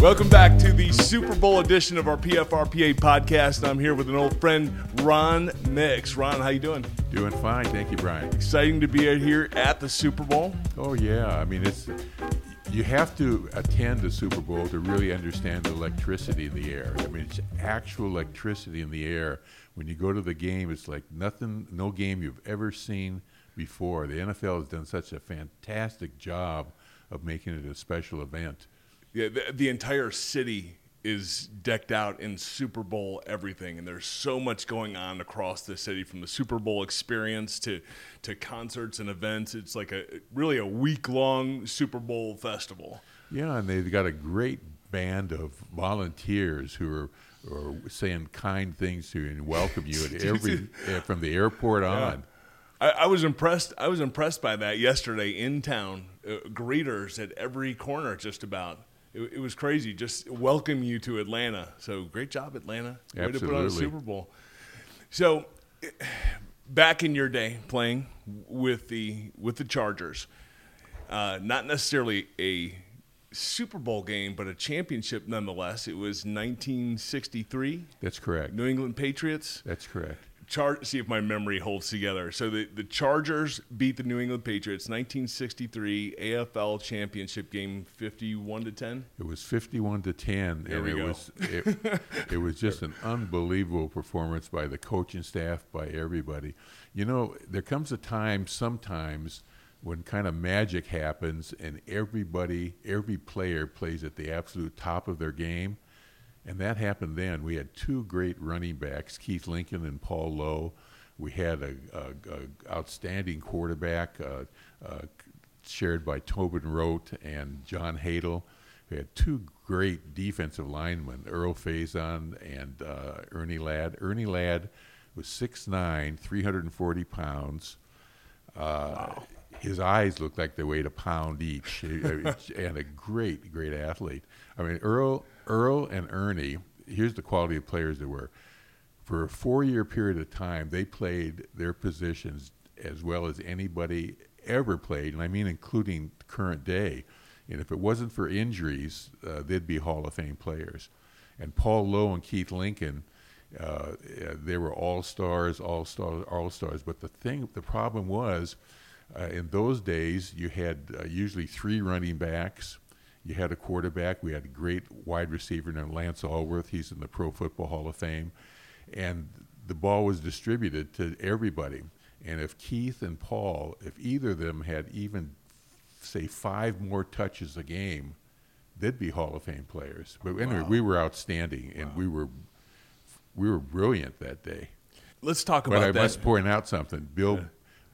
Welcome back to the Super Bowl edition of our PFRPA podcast. I'm here with an old friend, Ron Mix. Ron, how you doing? Doing fine, thank you, Brian. Exciting to be out here at the Super Bowl. Oh yeah, I mean it's you have to attend the Super Bowl to really understand the electricity in the air. I mean it's actual electricity in the air. When you go to the game, it's like nothing, no game you've ever seen before. The NFL has done such a fantastic job of making it a special event. Yeah, the, the entire city is decked out in Super Bowl everything, and there's so much going on across the city from the Super Bowl experience to to concerts and events. It's like a really a week long Super Bowl festival. Yeah, and they've got a great band of volunteers who are, are saying kind things to you and welcome you at every from the airport on. I, I, was impressed. I was impressed by that yesterday in town. Uh, greeters at every corner, just about it, it, was crazy. Just welcome you to Atlanta. So great job, Atlanta. Absolutely. Way to put on a Super Bowl. So back in your day, playing with the with the Chargers, uh, not necessarily a Super Bowl game, but a championship nonetheless. It was 1963. That's correct. New England Patriots. That's correct. Char- see if my memory holds together. So the, the Chargers beat the New England Patriots 1963 AFL championship game 51 to 10. It was 51 to 10 there and it go. was it, it was just an unbelievable performance by the coaching staff, by everybody. You know, there comes a time sometimes when kind of magic happens and everybody, every player plays at the absolute top of their game and that happened then. We had two great running backs, Keith Lincoln and Paul Lowe. We had a, a, a outstanding quarterback uh, uh, shared by Tobin Rote and John Hadl. We had two great defensive linemen, Earl Faison and uh, Ernie Ladd. Ernie Ladd was 6'9", 340 pounds. Uh, wow. His eyes looked like they weighed a pound each, and a great, great athlete. I mean, Earl Earl and Ernie, here's the quality of players they were. For a four year period of time, they played their positions as well as anybody ever played, and I mean including current day. And if it wasn't for injuries, uh, they'd be Hall of Fame players. And Paul Lowe and Keith Lincoln, uh, they were all stars, all stars, all stars. But the thing, the problem was, uh, in those days, you had uh, usually three running backs you had a quarterback. We had a great wide receiver named Lance Alworth. He's in the Pro Football Hall of Fame. And the ball was distributed to everybody. And if Keith and Paul, if either of them had even, say, five more touches a game, they'd be Hall of Fame players. But anyway, wow. we were outstanding, and wow. we were we were brilliant that day. Let's talk about but I that. must point out something. Bill yeah.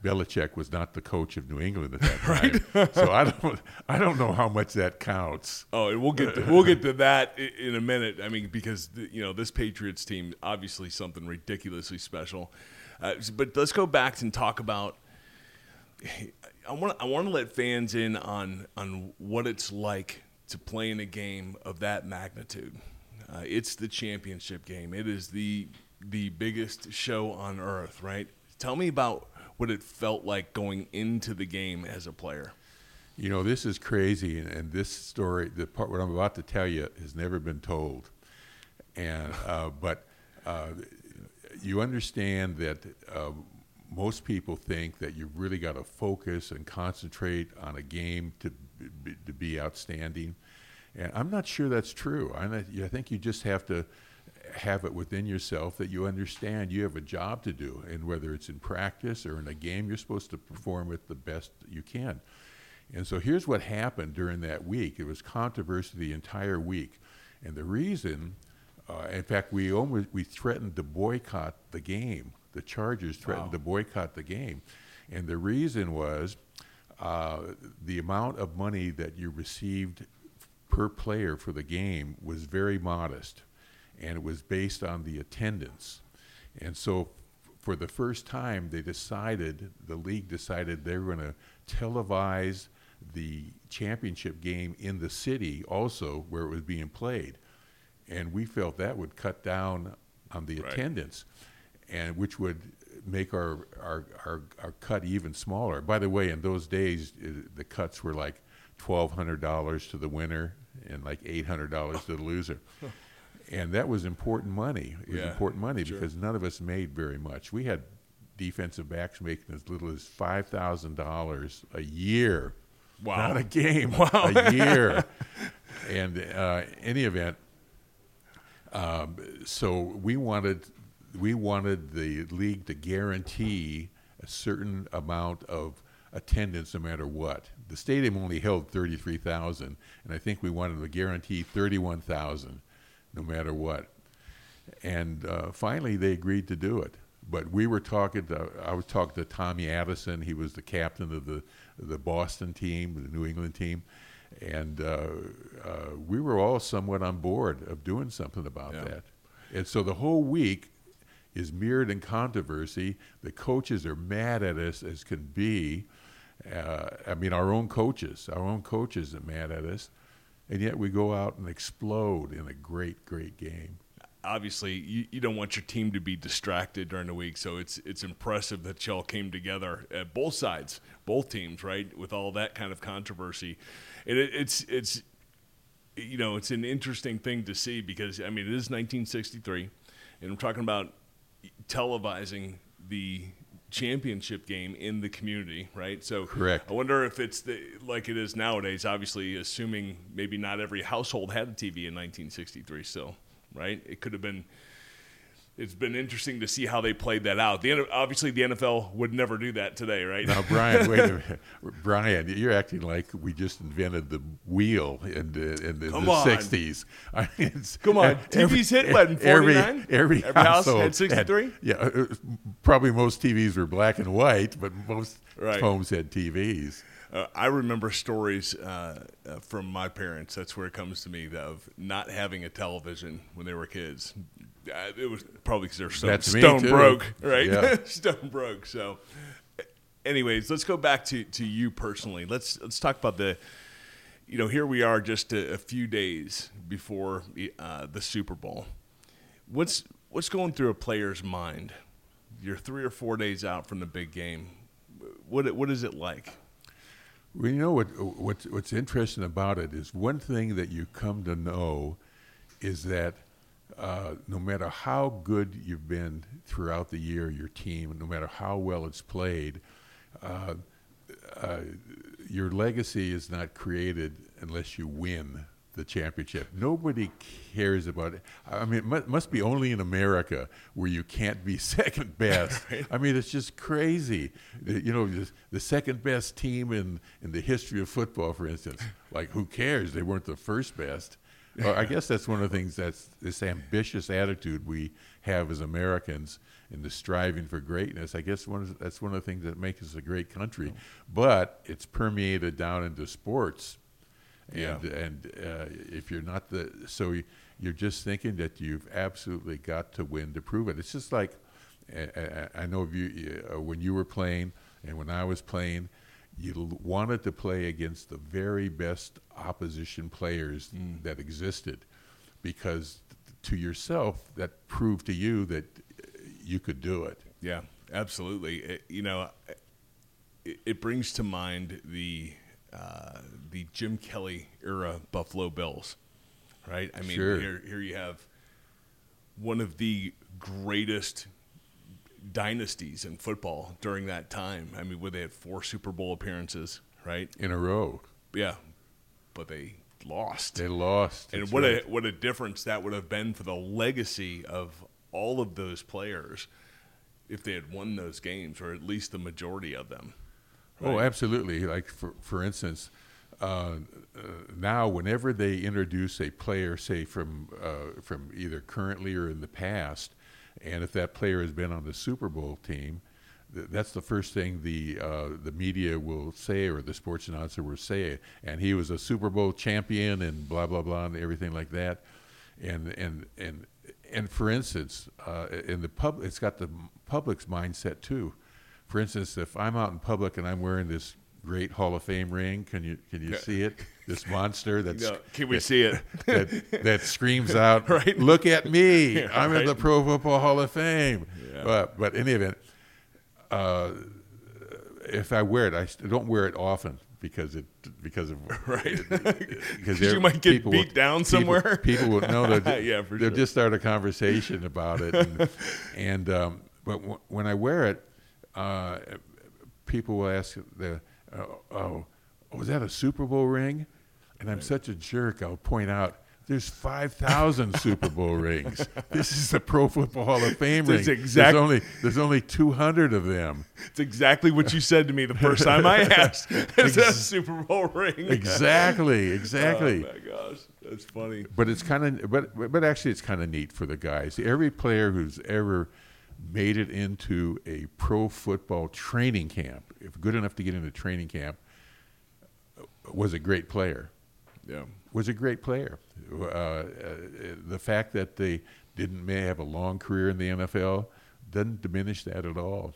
Belichick was not the coach of New England at that time, so I don't I don't know how much that counts. Oh, and we'll get to, we'll get to that in a minute. I mean, because you know this Patriots team obviously something ridiculously special. Uh, but let's go back and talk about. I want I want to let fans in on on what it's like to play in a game of that magnitude. Uh, it's the championship game. It is the the biggest show on earth, right? Tell me about what it felt like going into the game as a player. You know, this is crazy, and, and this story, the part what I'm about to tell you, has never been told. And uh, but uh, you understand that uh, most people think that you really got to focus and concentrate on a game to be, to be outstanding, and I'm not sure that's true. I, I think you just have to have it within yourself that you understand you have a job to do, and whether it's in practice or in a game, you're supposed to perform it the best you can. And so here's what happened during that week. It was controversy the entire week, and the reason, uh, in fact, we almost we threatened to boycott the game. The Chargers threatened wow. to boycott the game, and the reason was uh, the amount of money that you received per player for the game was very modest and it was based on the attendance. And so, for the first time, they decided, the league decided they were going to televise the championship game in the city also where it was being played. And we felt that would cut down on the right. attendance, and which would make our, our, our, our, cut even smaller. By the way, in those days, uh, the cuts were like $1,200 to the winner and like eight hundred dollars to the loser. And that was important money. It was Yeah, important money sure. because none of us made very much. We had defensive backs making as little as five thousand dollars a year. Wow. Not a game, Wow. a year. and uh, any event, um, so we wanted we wanted the league to guarantee a certain amount of attendance no matter what. The stadium only held 33,000 and I think we wanted to guarantee 31,000 no matter what. And uh, finally they agreed to do it. But we were talking to, I was talking to Tommy Addison, he was the captain of the the Boston team, the New England team, and uh, uh, we were all somewhat on board of doing something about Yeah. that. And so the whole week is mirrored in controversy. The coaches are mad at us as can be. Uh, I mean, our own coaches, our own coaches are mad at us, and yet we go out and explode in a great, great game. obviously you, you don't want your team to be distracted during the week so it's it's impressive that y'all came together at both sides both teams right with all that kind of controversy and it, it's it's you know it's an interesting thing to see because i mean it is 1963 and i'm talking about televising the championship game in the community right so Correct. i wonder if it's the, like it is nowadays obviously assuming maybe not every household had a tv in 1963 still right it could have been it's been interesting to see how they played that out. The, obviously, the NFL would never do that today, right? Now, Brian, wait a minute. Brian, you're acting like we just invented the wheel in the, in the, Come the on. 60s. I mean, Come on. TVs hit what, in 49? Every, every, Every house had 63? yeah, uh, uh, probably most TVs were black and white, but most Right. homes had TVs. Uh, I remember stories uh, uh, from my parents. That's where it comes to me of not having a television when they were kids. Uh, it was probably because they're stone, That's stone broke, right? Yeah. stone broke. So, anyways, let's go back to, to you personally. Let's let's talk about the. You know, here we are, just a, a few days before uh, the Super Bowl. What's what's going through a player's mind? You're three or four days out from the big game. What what is it like? Well, you know what, what's, what's interesting about it is one thing that you come to know is that uh, no matter how good you've been throughout the year, your team, no matter how well it's played, uh, uh, your legacy is not created unless you win the championship. Nobody cares about it. I mean, it mu- must be only in America where you can't be second best. I mean, it's just crazy. You know, the, the second best team in, in the history of football, for instance. Like, who cares? They weren't the first best. Well, I guess that's one of the things that's this ambitious attitude we have as Americans in the striving for greatness. I guess one of, that's one of the things that makes us a great country. But it's permeated down into sports. Yeah. And, and uh, if you're not the, so you- you're just thinking that you've absolutely got to win to prove it. It's just like, I- know you, uh, when you were playing and when I was playing, you wanted to play against the very best opposition players that existed because to yourself, that proved to you that uh, you could do it. Yeah, absolutely. It- you know, it, it brings to mind the uh, the Jim Kelly era Buffalo Bills, right? I mean, Sure. here here you have one of the greatest dynasties in football during that time. I mean, where they had four Super Bowl appearances, right? In a row. Yeah, but they lost. They lost. And what right. a what a difference that would have been for the legacy of all of those players if they had won those games, or at least the majority of them. Oh, absolutely. Like for for instance, uh, uh, now whenever they introduce a player, say from uh, from either currently or in the past, and if that player has been on the Super Bowl team, th- that's the first thing the uh, the media will say or the sports announcer will say. And he was a Super Bowl champion and blah blah blah and everything like that. And and and and for instance, uh, in the pub, it's got the public's mindset too. For instance, if I'm out in public and I'm wearing this great Hall of Fame ring, can you can you Yeah. see it? This monster that's No, can we see it? that, that screams out, Right. "Look at me! Yeah, I'm in the Pro Football Hall of Fame." Yeah. But but in any event, uh, if I wear it, I don't wear it often because it because of right because you might get beat will, down somewhere. People, will know that yeah, for they'll sure. just start a conversation about it, and, and um, but w- when I wear it, uh, people will ask the oh, oh was that a Super Bowl ring? And I'm such a jerk. I'll point out there's 5,000 Super Bowl rings. This is the Pro Football Hall of Fame ring. Exact- There's only there's only 200 of them. It's exactly what you said to me the first time I asked. Is that a Super Bowl ring? Exactly, oh, exactly. Oh my gosh, that's funny. But it's kind of, but but- but actually, it's kind of neat for the guys. Every player who's ever made it into a pro football training camp, if good enough to get into training camp, was a great player. Yeah. Was a great player. Uh, uh, the fact that they didn't may have a long career in the NFL doesn't diminish that at all.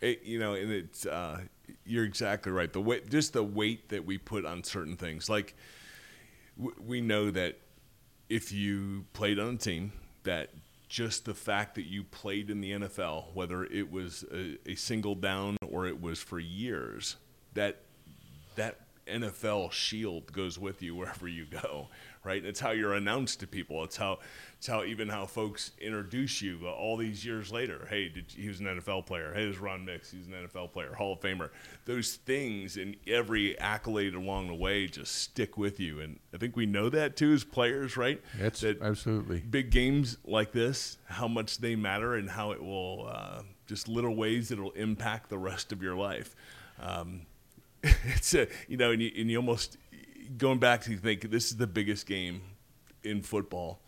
It, you know, and it's uh, you're exactly right. The weight, just the weight that we put on certain things. Like w- we know that if you played on a team, that just the fact that you played in the NFL, whether it was a, a single down or it was for years, that that NFL shield goes with you wherever you go, right? And It's how you're announced to people. It's how it's how even how folks introduce you all these years later. Hey, did, he was an NFL player. Hey, this is Ron Mix. He's an NFL player, Hall of Famer. Those things and every accolade along the way just stick with you, and I think we know that too as players, right? That's that absolutely. big games like this, how much they matter and how it will uh, just little ways that will impact the rest of your life. Um, it's a you know, and you, and you almost going back to think this is the biggest game in football,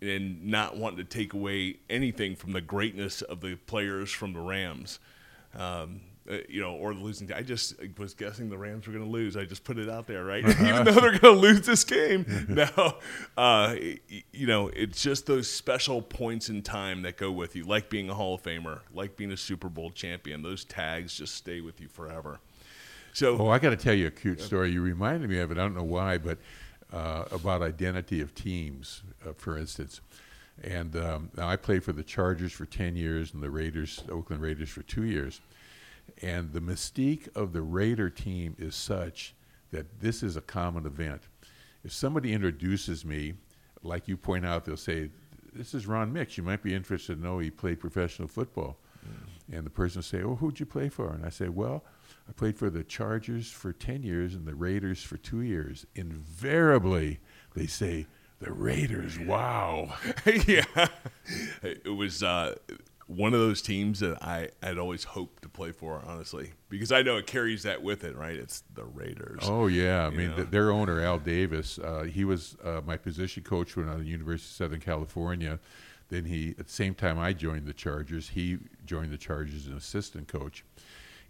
and not wanting to take away anything from the greatness of the players from the Rams. Um, uh, you know, or the losing. I just was guessing the Rams were going to lose. I just put it out there, right? Even though they're going to lose this game, no. Uh, you know, it's just those special points in time that go with you, like being a Hall of Famer, like being a Super Bowl champion. Those tags just stay with you forever. So, Oh, I got to tell you a cute story. You reminded me of it. I don't know why, but uh, about identity of teams, uh, for instance. And um, I played for the Chargers for 10 years and the Raiders, Oakland Raiders, for two years. And the mystique of the Raider team is such that this is a common event. If somebody introduces me, like you point out, they'll say, This is Ron Mix. You might be interested to know he played professional football. And the person will say, Oh, who'd you play for? And I say, Well, I played for the Chargers for 10 years and the Raiders for two years. Invariably, they say, The Raiders, wow. yeah, it was uh, one of those teams that I had always hoped to play for, honestly, because I know it carries that with it, right? It's the Raiders. Oh yeah, I mean th- their owner Al Davis. Uh, he was uh, my position coach when I was at the University of Southern California. Then he, at the same time I joined the Chargers, he joined the Chargers as an assistant coach,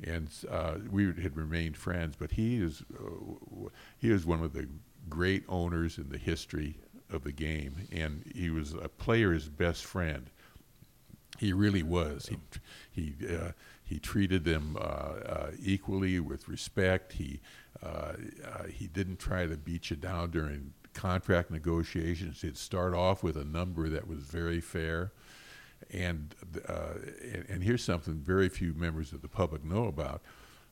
and uh, we had remained friends. But he is uh, he is one of the great owners in the history of the game, and he was a player's best friend. He really was. He he uh, he treated them uh, uh, equally with respect. He uh, he didn't try to beat you down during contract negotiations. He'd start off with a number that was very fair. And uh, and, and here's something very few members of the public know about,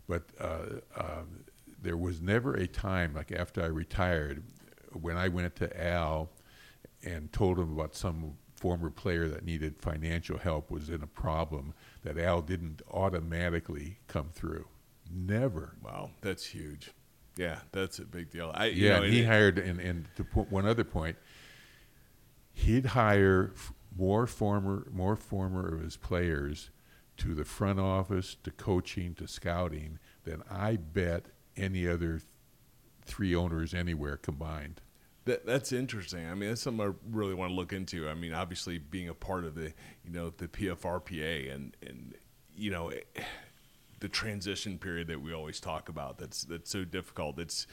but uh, um, there was never a time like after I retired when I went to Al and told him about some former player that needed financial help was in a problem that Al didn't automatically come through. Never. Wow, that's huge. Yeah, that's a big deal. I, you Yeah, know, and he it- hired, and, and to put one other point, he'd hire f- more former more former of his players to the front office, to coaching, to scouting than I bet any other th- three owners anywhere combined. That, that's interesting. I mean, that's something I really want to look into. I mean, obviously being a part of the, you know, the PFRPA and and you know, eh, the transition period that we always talk about. That's that's so difficult. It's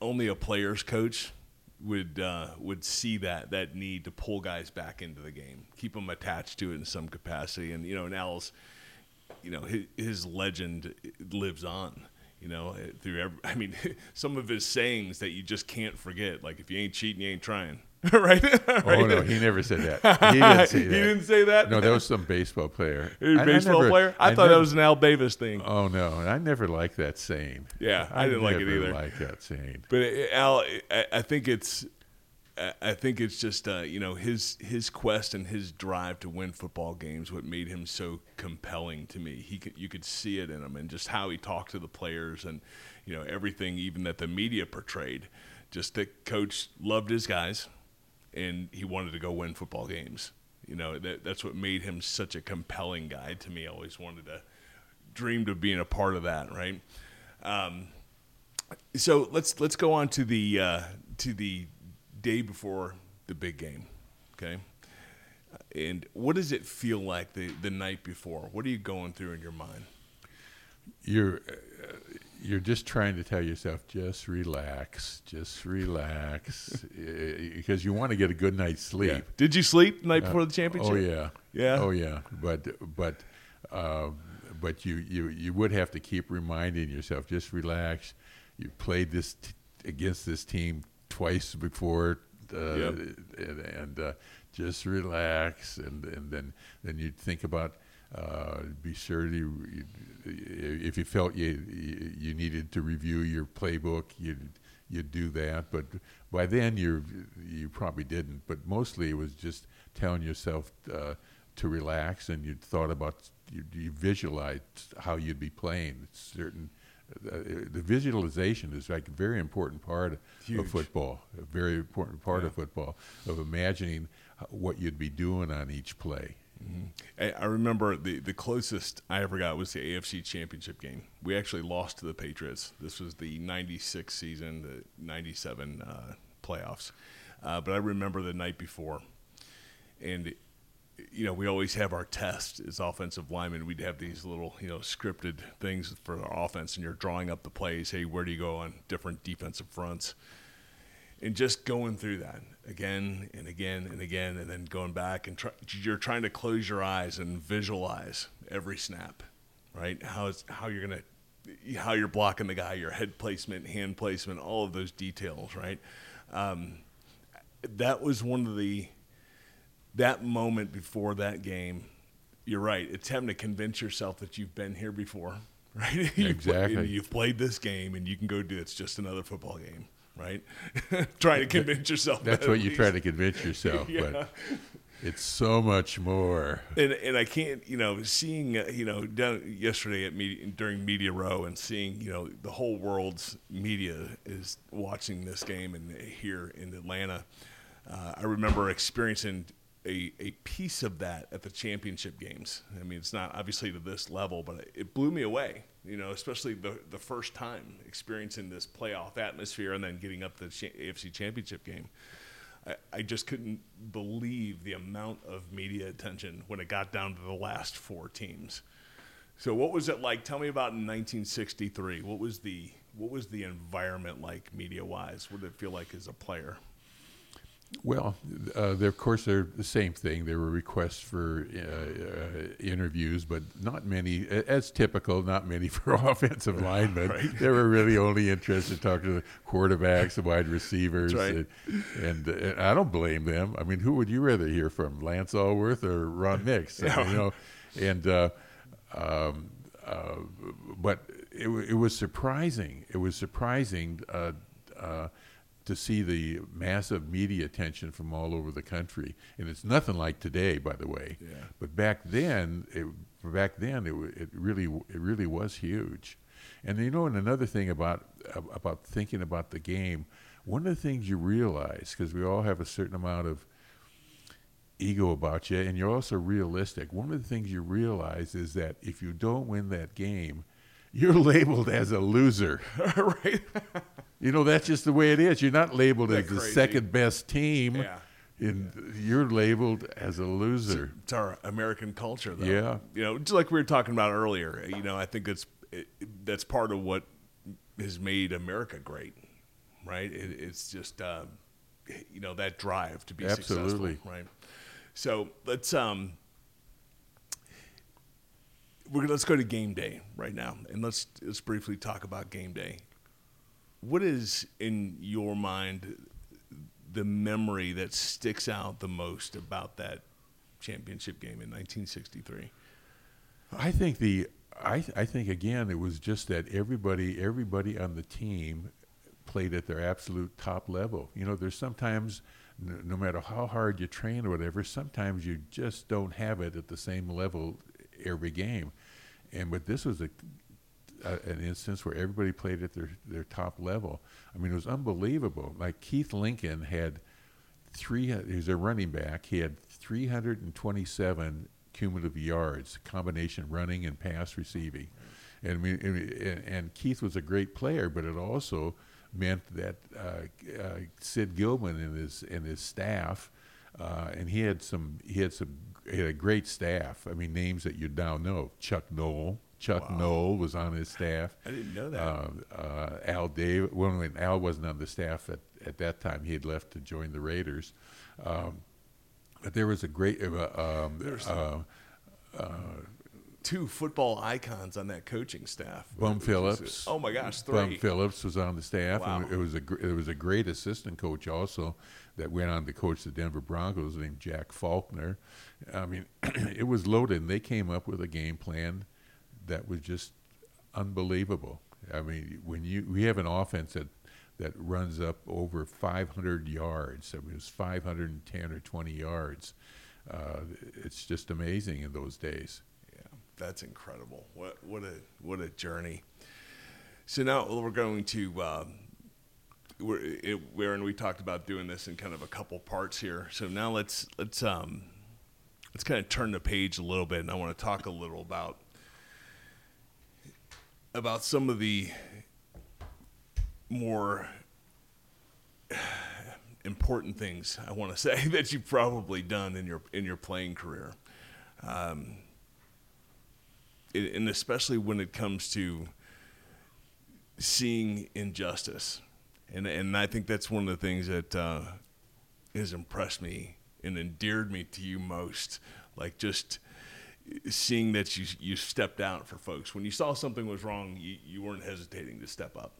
only a player's coach would uh, would see that that need to pull guys back into the game, keep them attached to it in some capacity. And you know, Al's, you know, his, his legend lives on. You know, through every, I mean, some of his sayings that you just can't forget. Like if you ain't cheating, you ain't trying. right? right? Oh no, he never said that. He didn't say that. he didn't say that. No, that was some baseball player. A I- I baseball never- player. I, thought never- that was an Al Davis thing. Oh no, I never liked that saying. Yeah, I didn't like it either. Like that saying. But uh, Al, I, I think it's, I- I think it's just uh, you know his his quest and his drive to win football games what made him so compelling to me. He could, you could see it in him and just how he talked to the players and you know everything even that the media portrayed. Just that coach loved his guys, and he wanted to go win football games. You know that that's what made him such a compelling guy to me. I always wanted to dreamed of being a part of that, right? Um, so let's let's go on to the uh, to the day before the big game, okay? And what does it feel like the the night before? What are you going through in your mind? You're uh, you're just trying to tell yourself just relax, just relax, eh, because you want to get a good night's sleep. Did you sleep the night before the championship? Oh yeah, Yeah? Oh yeah, but but uh, but you, you you would have to keep reminding yourself just relax. You played this t- against this team twice before, uh, Yep. and, and uh, just relax, and and then then you'd think about. Uh, be sure to, you, if you felt you, you needed to review your playbook, you'd you'd do that. But by then you you probably didn't. But mostly it was just telling yourself uh, to relax, and you thought about you, you visualized how you'd be playing. Certain uh, the visualization is like a very important part Huge. of football. A very important part of football of imagining what you'd be doing on each play. I, I remember the, the closest I ever got was the AFC Championship game. We actually lost to the Patriots. This was the 96 season, the 97 uh, playoffs. Uh, but I remember the night before. And, you know, we always have our test as offensive linemen. We'd have these little, you know, scripted things for our offense, and you're drawing up the plays. Hey, where do you go on different defensive fronts? and just going through that again and again and again, and then going back and try, you're trying to close your eyes and visualize every snap, right? How is how you're gonna how you're blocking the guy, your head placement, hand placement, all of those details, right? Um, that was one of the that moment before that game. You're right. It's having to convince yourself that you've been here before, right? You've played- Exactly. you've played this game, and you can go do it's just another football game, right? Trying to convince yourself. That's that what you least. try to convince yourself, Yeah. but it's so much more. and and I can't, you know, seeing, uh, you know, down yesterday at media during media row and seeing, you know, the whole world's media is watching this game and here in Atlanta. Uh, I remember experiencing a, a piece of that at the championship games. I mean, it's not obviously to this level, but it blew me away. You know, especially the the first time experiencing this playoff atmosphere and then getting up the AFC Championship game. I, I just couldn't believe the amount of media attention when it got down to the last four teams. So what was it like? Tell me about in 1963. What was the what was the environment like media wise? What did it feel like as a player? Well, uh, of course, they're the same thing. There were requests for uh, uh, interviews, but not many, as typical, not many for offensive linemen. Right. They were really only interested in talking to the quarterbacks, the wide receivers, right. and, and, and I don't blame them. I mean, who would you rather hear from, Lance Alworth or Ron Mix? Yeah. You know, and uh, um, uh, but it, it was surprising. It was surprising uh, uh, to see the massive media attention from all over the country, and it's nothing like today, by the way. Yeah. But back then, it, back then, it, it really it really was huge. And you know, and another thing about about thinking about the game, one of the things you realize because we all have a certain amount of ego about you, and you're also realistic. One of the things you realize is that if you don't win that game, you're labeled as a loser. right? You know, that's just the way it is. You're not labeled Isn't as the crazy? second best team. Yeah. And you're labeled as a loser. It's our American culture, though. Yeah. You know, just like we were talking about earlier. You know, I think it's it, that's part of what has made America great, right? It, it's just uh, you know that drive to be Absolutely. successful, right? So let's um. We're, let's go to game day right now, and let's let's briefly talk about game day. What is in your mind the memory that sticks out the most about that championship game in 1963? I think the I I think again it was just that everybody everybody on the team played at their absolute top level. You know, there's sometimes no, no matter how hard you train or whatever, sometimes you just don't have it at the same level every game. And but this was a, a, an instance where everybody played at their their top level. I mean, it was unbelievable. Like Keith Lincoln had three. He was a running back. He had 327 cumulative yards, combination running and pass receiving. And mean, and, and Keith was a great player, but it also meant that uh, uh, Sid Gilman and his and his staff, uh, and he had some he had some he had a great staff. I mean, names that you now know: Chuck Noll. Chuck wow. Noll was on his staff. I didn't know that. Uh, uh, Al Davis. Well, when Al wasn't on the staff at, at that time, he had left to join the Raiders. Um, but there was a great. Uh, um, two football icons on that coaching staff. Bum Phillips. oh my gosh, three. Bum Phillips was on the staff. Wow. it was a it was a great assistant coach also that went on to coach the Denver Broncos named Jack Faulkner. I mean, it was loaded. and They came up with a game plan that was just unbelievable. I mean, when you we have an offense that that runs up over 500 yards. I mean, it was 510 or 20 yards. Uh, it's just amazing in those days that's incredible. What what a what a journey. So now we're going to. Um, we're, it, Aaron, we talked about doing this in kind of a couple parts here. So now let's let's um, let's kind of turn the page a little bit, and I want to talk a little about about some of the more important things I want to say that you've probably done in your in your playing career. Um, and especially when it comes to seeing injustice, and and I think that's one of the things that uh, has impressed me and endeared me to you most, like just seeing that you you stepped out for folks when you saw something was wrong, you, you weren't hesitating to step up,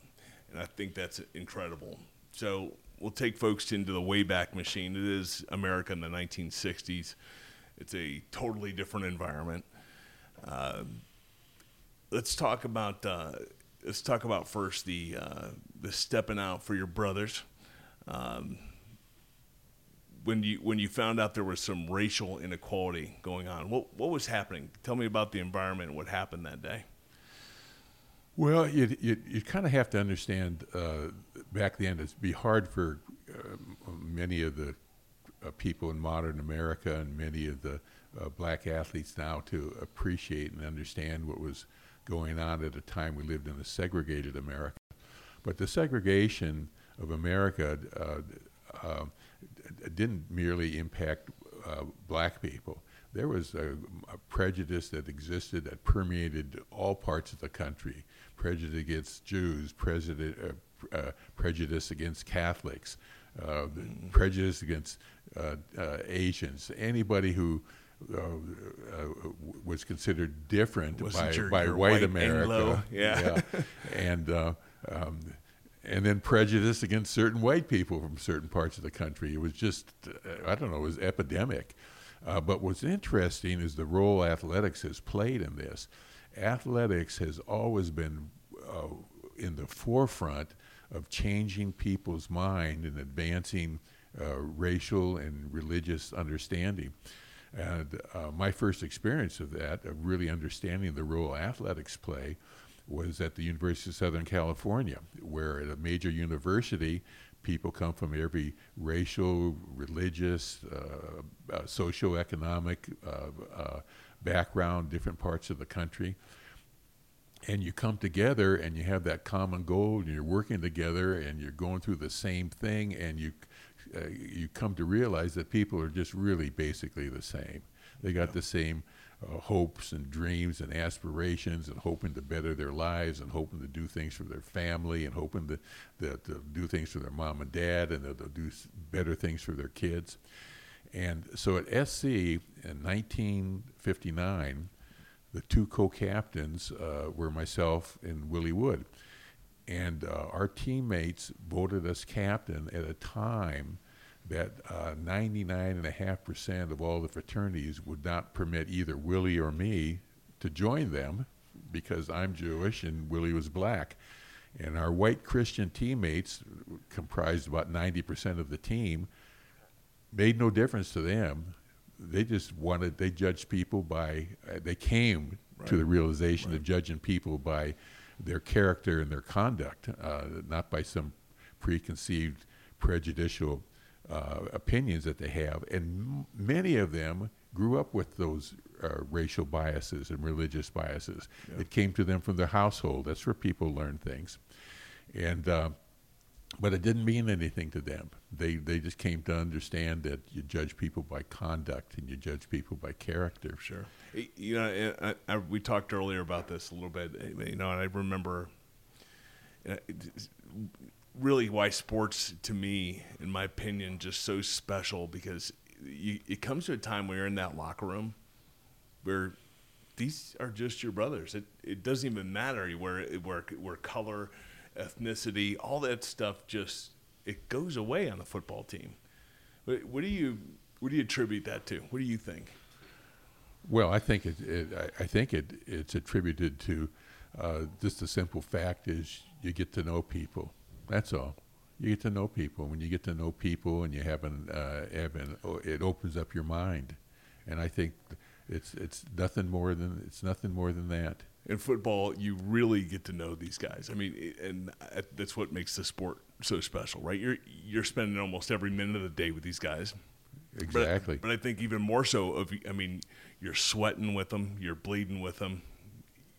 and I think that's incredible. So we'll take folks into the Wayback Machine. It is America in the 1960s. It's a totally different environment. Uh, let's talk about uh, let's talk about first the uh, the stepping out for your brothers. Um, when you when you found out there was some racial inequality going on, what what was happening? Tell me about the environment and what happened that day. Well, you you, you kind of have to understand uh, back then. It'd be hard for uh, many of the uh, people in modern America and many of the uh, black athletes now to appreciate and understand what was going on at a time we lived in a segregated America. But the segregation of America uh, uh, didn't merely impact uh, black people. There was a, a, prejudice that existed that permeated all parts of the country prejudice against Jews, prejudice, uh, uh, prejudice against Catholics, uh, prejudice against Asians, anybody who uh, uh, was considered different by, by white, white, America. Yeah. yeah. and uh, um, and then prejudice against certain white people from certain parts of the country. It was just, uh, I don't know, it was epidemic. Uh, but what's interesting is the role athletics has played in this. Athletics has always been uh, in the forefront of changing people's mind and advancing racial and religious understanding. And uh, my first experience of that, of really understanding the role athletics play, was at the University of Southern California, where at a major university, people come from every racial, religious, uh, uh, socioeconomic uh, uh, background, different parts of the country. And you come together and you have that common goal, and you're working together, and you're going through the same thing, and you uh, you come to realize that people are just really basically the same. They got yeah. the same uh, hopes and dreams and aspirations and hoping to better their lives and hoping to do things for their family and hoping to, to, to do things for their mom and dad and they'll do better things for their kids. And so at SC in 1959, the two co-captains uh, were myself and Willie Wood, and uh, our teammates voted us captain at a time that uh, 99.5% of all the fraternities would not permit either Willie or me to join them because I'm Jewish and Willie was black. And our white Christian teammates, comprised about 90% of the team, made no difference to them. They just wanted, they judged people by, uh, they came right. to the realization right. of judging people by their character and their conduct, uh, not by some preconceived, prejudicial uh, opinions that they have. And m- many of them grew up with those uh, racial biases and religious biases. Yeah. It came to them from their household. That's where people learn things. And uh, but it didn't mean anything to them. They they just came to understand that you judge people by conduct and you judge people by character. Sure. You know, I, I, we talked earlier about this a little bit. You know, and I remember. Really, why sports to me, in my opinion, just so special because you, it comes to a time where you're in that locker room where these are just your brothers. It it doesn't even matter where where where color, ethnicity, all that stuff just it goes away on the football team. What, what do you what do you attribute that to? What do you think? Well, I think it, it I, think it it's attributed to uh, just the simple fact is you get to know people. That's all you get to know people. When you get to know people and you have an, uh, have an it opens up your mind, and I think it's it's nothing more than it's nothing more than that. In football, you really get to know these guys. I mean, and that's what makes the sport so special, right? You're you're spending almost every minute of the day with these guys. Exactly. But, but I think even more so of I mean, you're sweating with them, you're bleeding with them,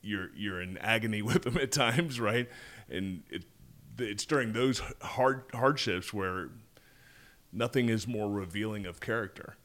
you're you're in agony with them at times, right? And it it's during those hard hardships where nothing is more revealing of character,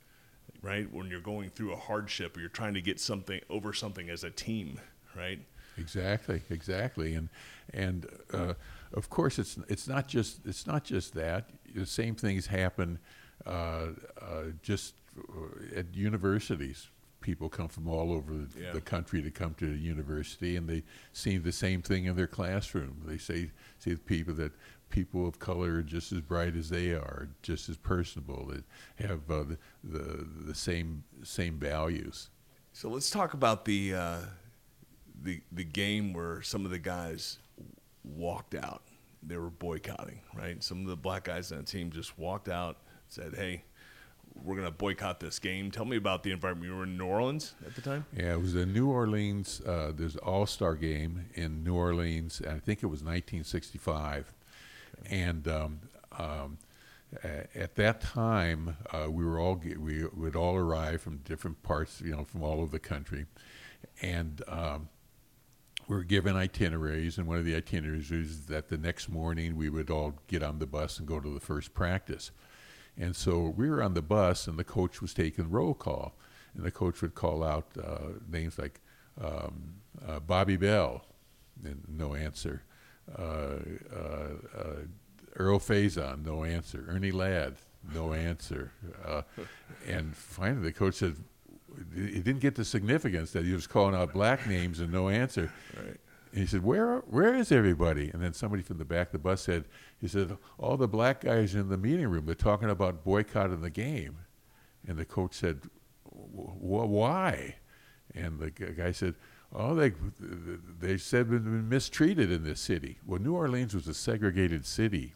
right? When you're going through a hardship or you're trying to get something over something as a team, right? Exactly, exactly, and and uh, of course it's it's not just it's not just that. The same things happen uh, uh, just uh, at universities people come from all over yeah. the country to come to the university, and they see the same thing in their classroom. They say see the people that people of color are just as bright as they are, just as personable, that have uh, the, the, the same same values. So let's talk about the uh, the the game where some of the guys walked out. They were boycotting, right? Some of the black guys on the team just walked out, said, "Hey, we're going to boycott this game. Tell me about the environment. You were in New Orleans at the time. Yeah, it was a New Orleans. Uh, there's All Star game in New Orleans. I think it was 1965, okay. and um, um, at that time uh, we were all we would all arrive from different parts, you know, from all over the country, and. Um, we were given itineraries, and one of the itineraries was that the next morning we would all get on the bus and go to the first practice. And so we were on the bus, and the coach was taking roll call, and the coach would call out uh, names like um, uh, Bobby Bell, and no answer. Uh, uh, uh, Earl Faison, no answer. Ernie Ladd, no answer. and finally, the coach said, he didn't get the significance that he was calling out black names and no answer. Right. And he said, "Where where is everybody?" And then somebody from the back of the bus said, "He said all the black guys in the meeting room. They're talking about boycotting the game." And the coach said, "Why?" And the guy said, "Oh, they they said we've been mistreated in this city." Well, New Orleans was a segregated city.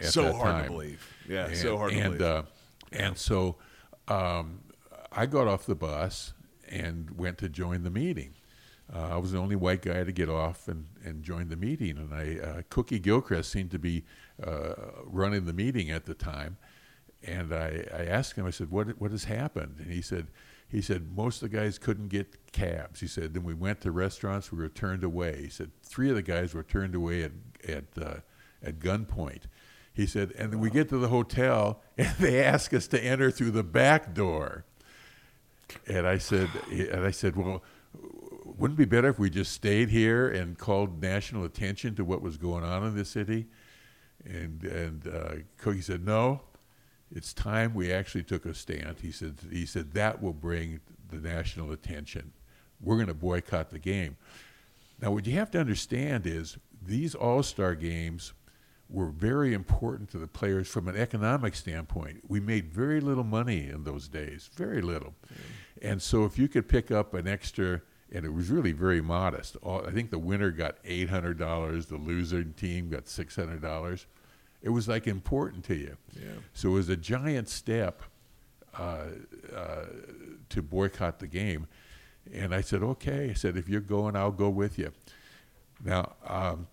so hard time. to believe. Yeah, and, so hard and, to believe. Uh, and so um, I got off the bus and went to join the meeting. Uh, I was the only white guy to get off and, and join the meeting. And I, uh, Cookie Gilchrist seemed to be uh, running the meeting at the time. And I, I asked him, I said, what, what has happened? And he said, he said, most of the guys couldn't get cabs. He said, then we went to restaurants, we were turned away. He said, three of the guys were turned away at, at, uh, at gunpoint. He said, and then we get to the hotel and they ask us to enter through the back door. And I said, and I said, well, wouldn't it be better if we just stayed here and called national attention to what was going on in the city? And and uh, Cookie said, no, it's time we actually took a stand. He said he said that will bring the national attention. we're going to boycott the game. Now, what you have to understand is these All Star games were very important to the players from an economic standpoint. We made very little money in those days, very little. And so if you could pick up an extra, and it was really very modest. All, I think the winner got eight hundred dollars, the loser team got six hundred dollars. It was like important to you. Yeah. So it was a giant step uh, uh, to boycott the game. And I said, okay. I said, if you're going, I'll go with you. Now, um,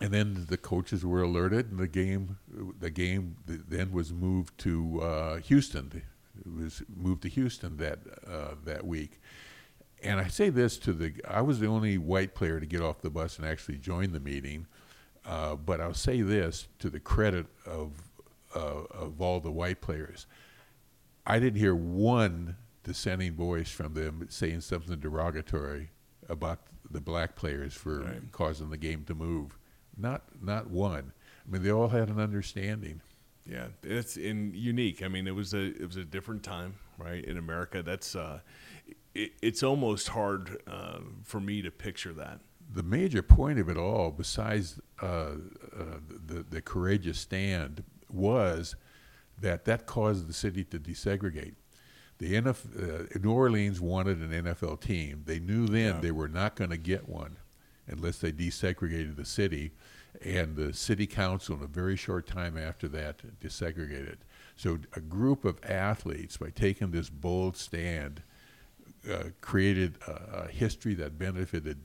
and then the coaches were alerted, and the game, the game then was moved to uh, Houston. It was moved to Houston that uh, that week. And I say this to the, I was the only white player to get off the bus and actually join the meeting. Uh, but I'll say this to the credit of uh, of all the white players. I didn't hear one dissenting voice from them saying something derogatory about the black players for Right. causing the game to move. Not not one. I mean, they all had an understanding. Yeah, it's in unique. I mean, it was a it was a different time, right? In America, that's uh, it, it's almost hard uh, for me to picture that. The major point of it all, besides uh, uh, the the courageous stand, was that that caused the city to desegregate. The NF, uh, New Orleans wanted an NFL team. They knew then Yeah. they were not going to get one unless they desegregated the city, and the city council, in a very short time after that, desegregated. So a group of athletes, by taking this bold stand, uh, created a, a history that benefited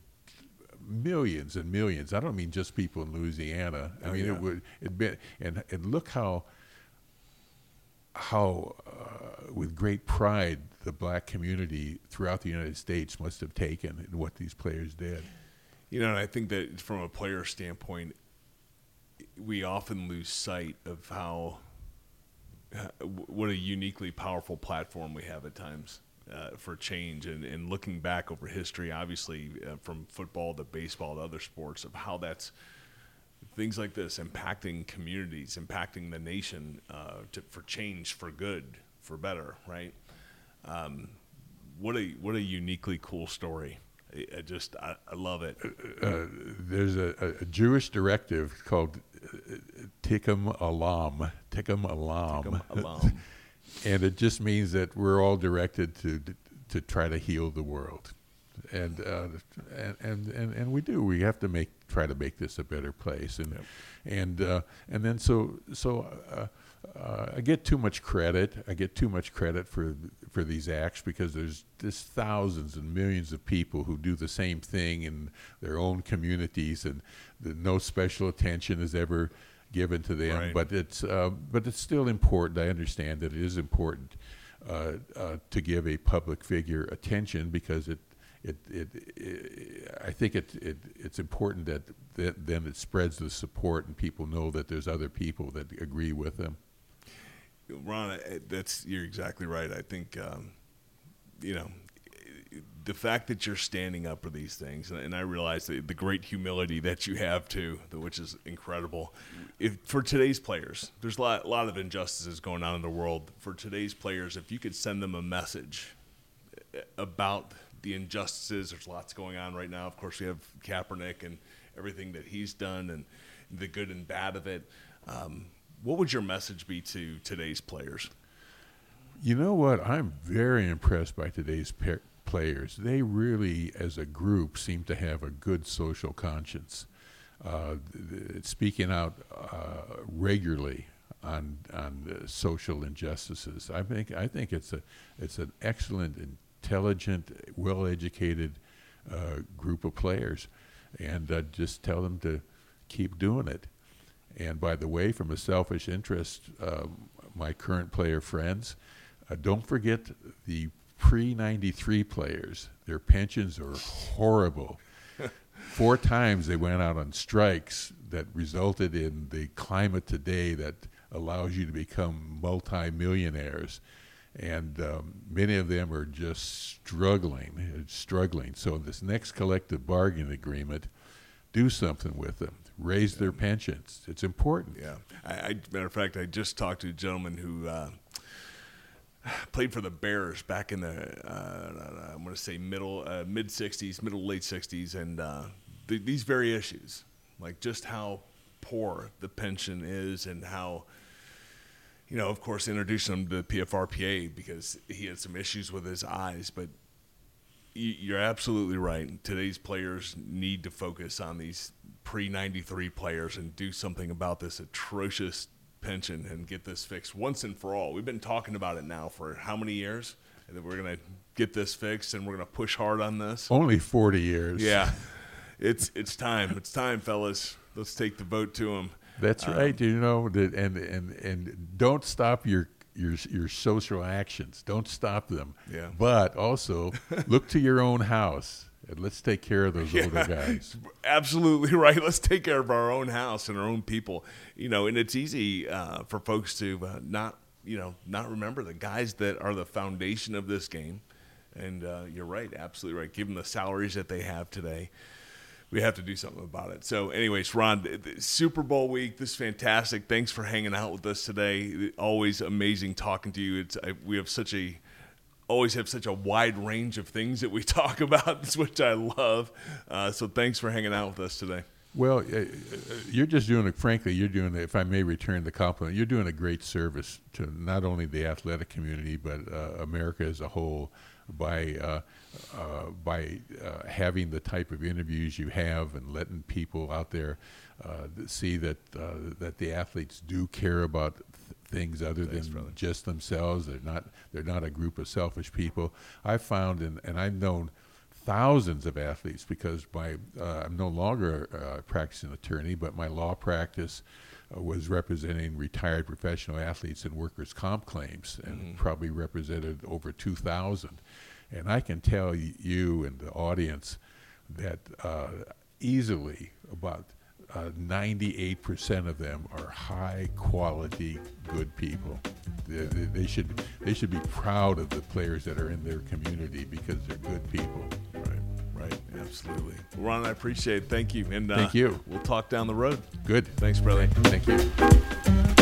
millions and millions. I don't mean just people in Louisiana. I Oh, mean yeah. it would it been and and look how how uh, with great pride the black community throughout the United States must have taken in what these players did. You know, and I think that from a player standpoint, we often lose sight of how what a uniquely powerful platform we have at times uh, for change. And, and looking back over history, obviously uh, from football to baseball to other sports, of how that's things like this impacting communities, impacting the nation uh, to, for change, for good, for better, right? Um, what a what a uniquely cool story. I, I just I, I love it. Uh, there's a, a Jewish directive called uh, Tikkun Olam. Tikkun Olam. Come along. and it just means that we're all directed to to try to heal the world, and uh, and, and and and we do. We have to make try to make this a better place, and and uh, and then so so. Uh, uh, I get too much credit. I get too much credit for for these acts because there's just thousands and millions of people who do the same thing in their own communities, and the, no special attention is ever given to them. Right. But it's uh, but it's still important. I understand that it is important uh, uh, to give a public figure attention because it it, it, it I think it, it it's important that, that then it spreads the support and people know that there's other people that agree with them. Ron, that's you're exactly right. I think um, you know the fact that you're standing up for these things, and, and I realize the, the great humility that you have too, which is incredible. If for today's players, there's a lot, lot of injustices going on in the world. For today's players, if you could send them a message uh, about the injustices, there's lots going on right now. Of course, we have Kaepernick and everything that he's done, and the good and bad of it. Um, what would your message be to today's players? You know what? I'm very impressed by today's players. They really, as a group, seem to have a good social conscience, uh, th- speaking out uh, regularly on on uh, social injustices. I think I think it's a it's an excellent, intelligent, well-educated uh, group of players, and uh, just tell them to keep doing it. And by the way, from a selfish interest, um, my current player friends, uh, don't forget the pre 93 players. Their pensions are horrible. Four times they went out on strikes that resulted in the climate today that allows you to become multimillionaires. And um, many of them are just struggling, uh, struggling. So, this next collective bargaining agreement, do something with them, raise their pensions. It's important. Yeah. I, I, matter of fact, I just talked to a gentleman who uh, played for the Bears back in the uh, I'm going to say middle uh, mid '60s, middle late '60s, and uh, th- these very issues, like just how poor the pension is, and how you know, of course, introducing him to the PFRPA because he had some issues with his eyes, but you're absolutely right. Today's players need to focus on these pre 93 players and do something about this atrocious pension and get this fixed once and for all. We've been talking about it now for how many years? And that we're going to get this fixed and we're going to push hard on this. Only 40 years. Yeah. It's it's time. It's time, fellas. Let's take the vote to them. That's um, right. You know, and and and don't stop your your your social actions. Don't stop them. Yeah. But also look to your own house and let's take care of those yeah, older guys. Absolutely right. Let's take care of our own house and our own people. You know, and it's easy uh, for folks to uh, not you know not remember the guys that are the foundation of this game. And uh, you're right, absolutely right. Given the salaries that they have today, we have to do something about it. So, anyways, Ron, Super Bowl week. This is fantastic. Thanks for hanging out with us today. Always amazing talking to you. It's I, we have such a always have such a wide range of things that we talk about, which I love. Uh, so, thanks for hanging out with us today. Well, uh, you're just doing it. Frankly, you're doing. it. If I may return the compliment, you're doing a great service to not only the athletic community but uh, America as a whole by uh, uh, by uh, having the type of interviews you have and letting people out there uh, see that that the athletes do care about things other Thanks, than brother. just themselves. They're not they're not a group of selfish people. I've found and, and I've known thousands of athletes because my uh, I'm no longer a practicing attorney, but my law practice was representing retired professional athletes in workers' comp claims and mm-hmm. probably represented over 2,000. And I can tell you and the audience that uh, easily about uh, 98% of them are high quality, good people. They, they, they, should, they should be proud of the players that are in their community because they're good people. Right, right, absolutely. Well, Ron, I appreciate it. Thank you. And uh, thank you. We'll talk down the road. Good. Thanks, brother. Thank you.